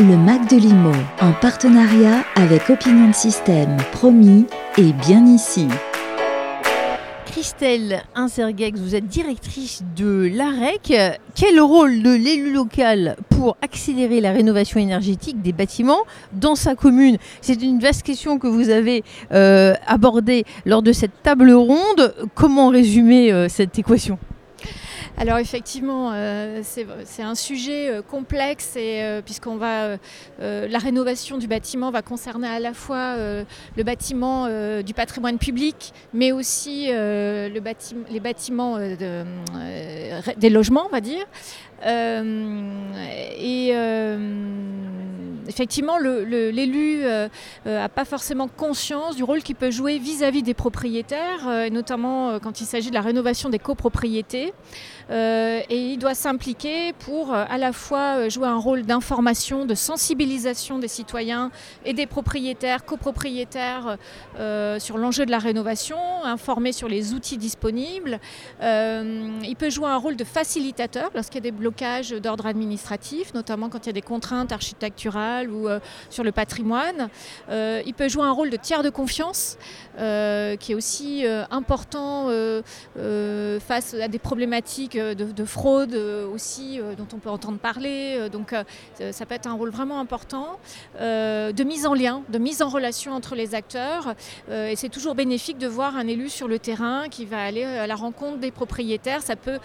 Le Mac de Limo, en partenariat avec Opinion System, promis et bien ici. Christelle Insergex, vous êtes directrice de l'AREC. Quel rôle de l'élu local pour accélérer la rénovation énergétique des bâtiments dans sa commune? C'est une vaste question que vous avez euh, abordée lors de cette table ronde. Comment résumer euh, cette équation? Alors effectivement, euh, c'est un sujet euh, complexe et euh, puisqu'on va la rénovation du bâtiment va concerner à la fois le bâtiment du patrimoine public, mais aussi les bâtiments des logements, on va dire. Effectivement, l'élu n'a pas forcément conscience du rôle qu'il peut jouer vis-à-vis des propriétaires, notamment quand il s'agit de la rénovation des copropriétés. Euh, et il doit s'impliquer pour euh, à la fois euh, jouer un rôle d'information, de sensibilisation des citoyens et des propriétaires, copropriétaires sur l'enjeu de la rénovation, informer sur les outils disponibles. il peut jouer un rôle de facilitateur lorsqu'il y a des blocages d'ordre administratif, notamment quand il y a des contraintes architecturales ou sur le patrimoine. il peut jouer un rôle de tiers de confiance qui est aussi important face à des problématiques de, fraude euh, aussi euh, dont on peut entendre parler. Euh, donc ça peut être un rôle vraiment important de mise en lien, de mise en relation entre les acteurs. et c'est toujours bénéfique de voir un élu sur le terrain qui va aller à la rencontre des propriétaires. Ça peut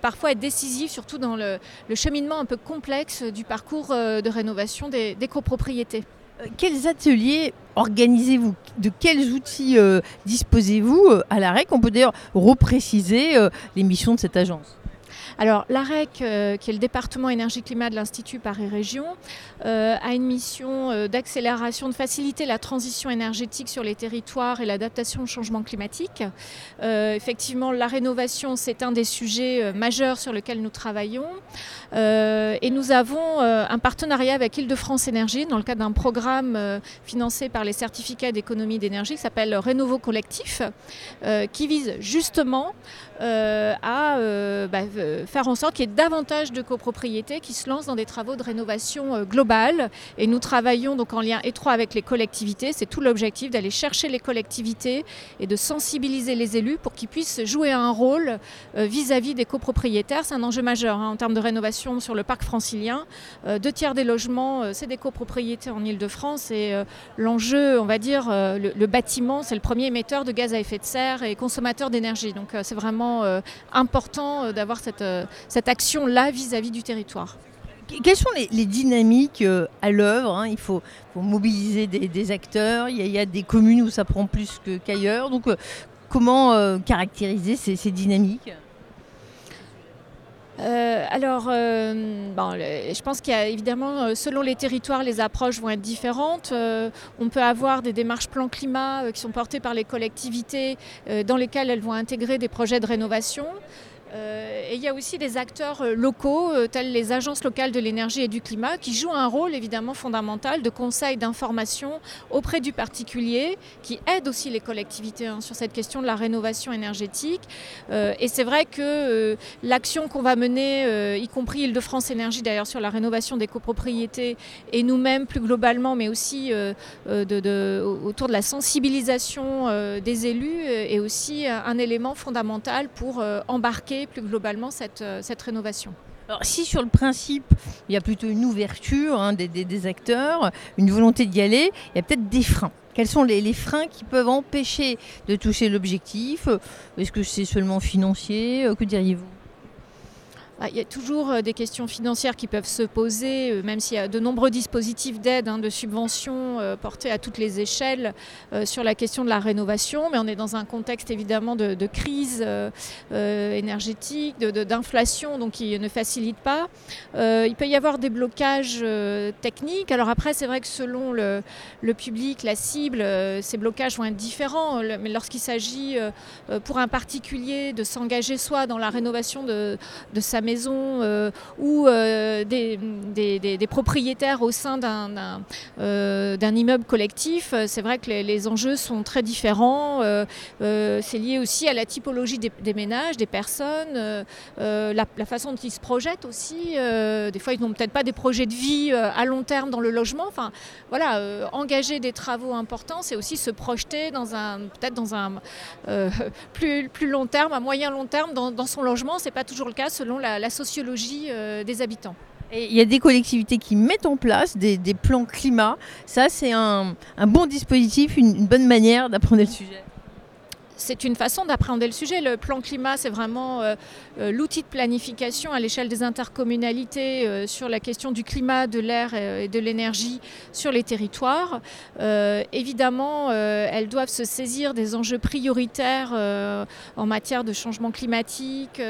parfois être décisif, surtout dans le, cheminement un peu complexe du parcours de rénovation des, copropriétés. Quels ateliers organisez-vous De quels outils disposez-vous à l'AREC On peut d'ailleurs repréciser les missions de cette agence? Alors l'AREC, euh, qui est le département énergie-climat de l'Institut Paris-Région, euh, a une mission euh, d'accélération, de faciliter la transition énergétique sur les territoires et l'adaptation au changement climatique. effectivement, la rénovation, c'est un des sujets majeurs sur lesquels nous travaillons. et nous avons un partenariat avec Île-de-France Énergie dans le cadre d'un programme financé par les certificats d'économie d'énergie qui s'appelle Rénovo Collectif, qui vise justement à bah, faire en sorte qu'il y ait davantage de copropriétés qui se lancent dans des travaux de rénovation euh, globale. Et nous travaillons donc en lien étroit avec les collectivités. C'est tout l'objectif d'aller chercher les collectivités et de sensibiliser les élus pour qu'ils puissent jouer un rôle euh, vis-à-vis des copropriétaires. C'est un enjeu majeur hein, en termes de rénovation sur le parc francilien. Euh, deux tiers des logements, c'est des copropriétés en Ile-de-France. Et l'enjeu, on va dire, le, bâtiment, c'est le premier émetteur de gaz à effet de serre et consommateur d'énergie. Donc c'est vraiment important d'avoir cette euh, cette action-là vis-à-vis du territoire. Quelles sont les, dynamiques euh, à l'œuvre hein? Il faut, mobiliser des, acteurs, il y, a, des communes où ça prend plus qu'ailleurs. Donc euh, comment caractériser ces, dynamiques? Alors, je pense qu'il y a évidemment, selon les territoires, les approches vont être différentes. on peut avoir des démarches plan climat qui sont portées par les collectivités, dans lesquelles elles vont intégrer des projets de rénovation. Euh, et il y a aussi des acteurs euh, locaux, euh, tels les agences locales de l'énergie et du climat, qui jouent un rôle évidemment fondamental de conseil, d'information auprès du particulier, qui aident aussi les collectivités hein, sur cette question de la rénovation énergétique. et c'est vrai que l'action qu'on va mener, y compris Île-de-France Énergie d'ailleurs sur la rénovation des copropriétés, et nous-mêmes plus globalement, mais aussi autour de la sensibilisation des élus, est aussi un élément fondamental pour embarquer plus globalement cette, euh, cette rénovation. Alors, si sur le principe, il y a plutôt une ouverture hein, des, acteurs, une volonté d'y aller, il y a peut-être des freins. Quels sont les, freins qui peuvent empêcher de toucher l'objectif? Est-ce que c'est seulement financier? Euh, Que diriez-vous? Il y a toujours euh, des questions financières qui peuvent se poser, euh, même s'il y a de nombreux dispositifs d'aide, hein, de subventions euh, portés à toutes les échelles sur la question de la rénovation. Mais on est dans un contexte évidemment de, crise énergétique, d'inflation, donc qui ne facilite pas. il peut y avoir des blocages techniques. Alors après, c'est vrai que selon le, public, la cible, ces blocages vont être différents. Mais lorsqu'il s'agit pour un particulier de s'engager soit dans la rénovation de, de sa maison ou des, des, propriétaires au sein d'un immeuble collectif, c'est vrai que les, enjeux sont très différents. c'est lié aussi à la typologie des, ménages, des personnes, la, façon dont ils se projettent aussi. des fois, ils n'ont peut-être pas des projets de vie à long terme dans le logement. Enfin, voilà, engager des travaux importants, c'est aussi se projeter dans un, peut-être dans un plus, long terme, à moyen long terme dans, son logement. Ce n'est pas toujours le cas selon la, sociologie euh, des habitants. il y a des collectivités qui mettent en place des, plans climat. Ça, c'est un, bon dispositif, une bonne manière d'apprendre le sujet c'est une façon d'appréhender le sujet. Le plan climat, c'est vraiment euh, euh, l'outil de planification à l'échelle des intercommunalités euh, sur la question du climat, de l'air et de l'énergie sur les territoires. évidemment, elles doivent se saisir des enjeux prioritaires en matière de changement climatique,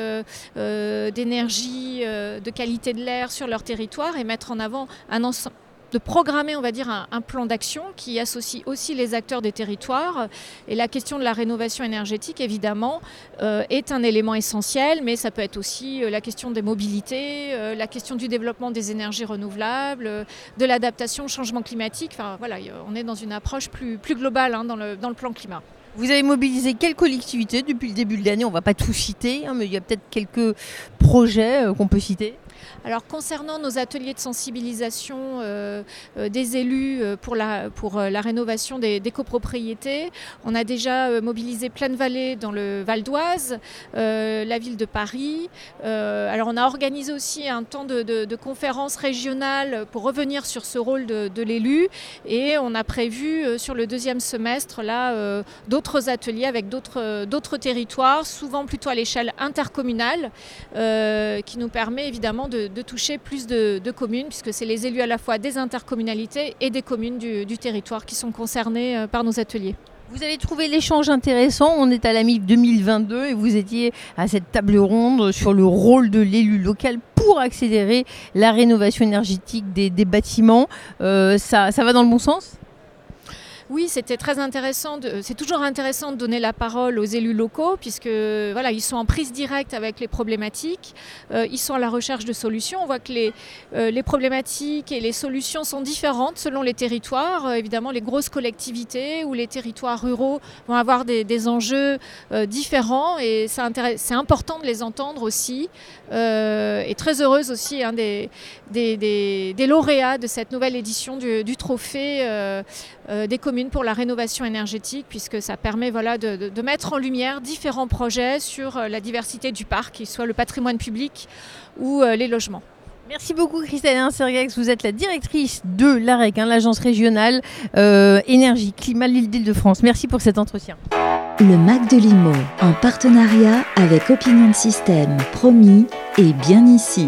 d'énergie, de qualité de l'air sur leur territoire et mettre en avant un ensemble de programmer, on va dire, un, plan d'action qui associe aussi les acteurs des territoires. Et la question de la rénovation énergétique, évidemment, euh, est un élément essentiel, mais ça peut être aussi euh, la question des mobilités, euh, la question du développement des énergies renouvelables, de l'adaptation au changement climatique. Enfin, voilà, on est dans une approche plus, globale hein, dans, le, dans le plan climat. Vous avez mobilisé quelles collectivités depuis le début de l'année? On ne va pas tout citer, hein, mais il y a peut-être quelques projets qu'on peut citer. Alors concernant nos ateliers de sensibilisation euh, euh, des élus euh, pour la, pour la rénovation des, copropriétés, on a déjà mobilisé Plaine-Vallée dans le Val d'Oise, la ville de Paris. alors on a organisé aussi un temps de, de, conférence régionale pour revenir sur ce rôle de, l'élu et on a prévu sur le deuxième semestre là d'autres ateliers avec d'autres territoires, souvent plutôt à l'échelle intercommunale, qui nous permet évidemment de de, toucher plus de, communes, puisque c'est les élus à la fois des intercommunalités et des communes du, territoire qui sont concernés euh, par nos ateliers. Vous avez trouvé l'échange intéressant. On est à la mi 2022 et vous étiez à cette table ronde sur le rôle de l'élu local pour accélérer la rénovation énergétique des, bâtiments. Euh, ça va dans le bon sens? Oui, c'était très intéressant. C'est toujours intéressant de donner la parole aux élus locaux, puisque voilà, ils sont en prise directe avec les problématiques. Euh, ils sont à la recherche de solutions. On voit que les, euh, les problématiques et les solutions sont différentes selon les territoires. Euh, évidemment, les grosses collectivités ou les territoires ruraux vont avoir des, enjeux différents, et c'est important de les entendre aussi. et très heureuse aussi hein, des, des, lauréats de cette nouvelle édition du, du trophée des communes pour la rénovation énergétique, puisque ça permet voilà, de, mettre en lumière différents projets sur euh, la diversité du parc, qu'il soit le patrimoine public ou euh, les logements. Merci beaucoup Christelle Sergex, vous êtes la directrice de l'AREC, hein, l'agence régionale euh, énergie climat l'Île-de-France. Merci pour cet entretien. Le MAC de Limo, en partenariat avec Opinion System, promis et bien ici.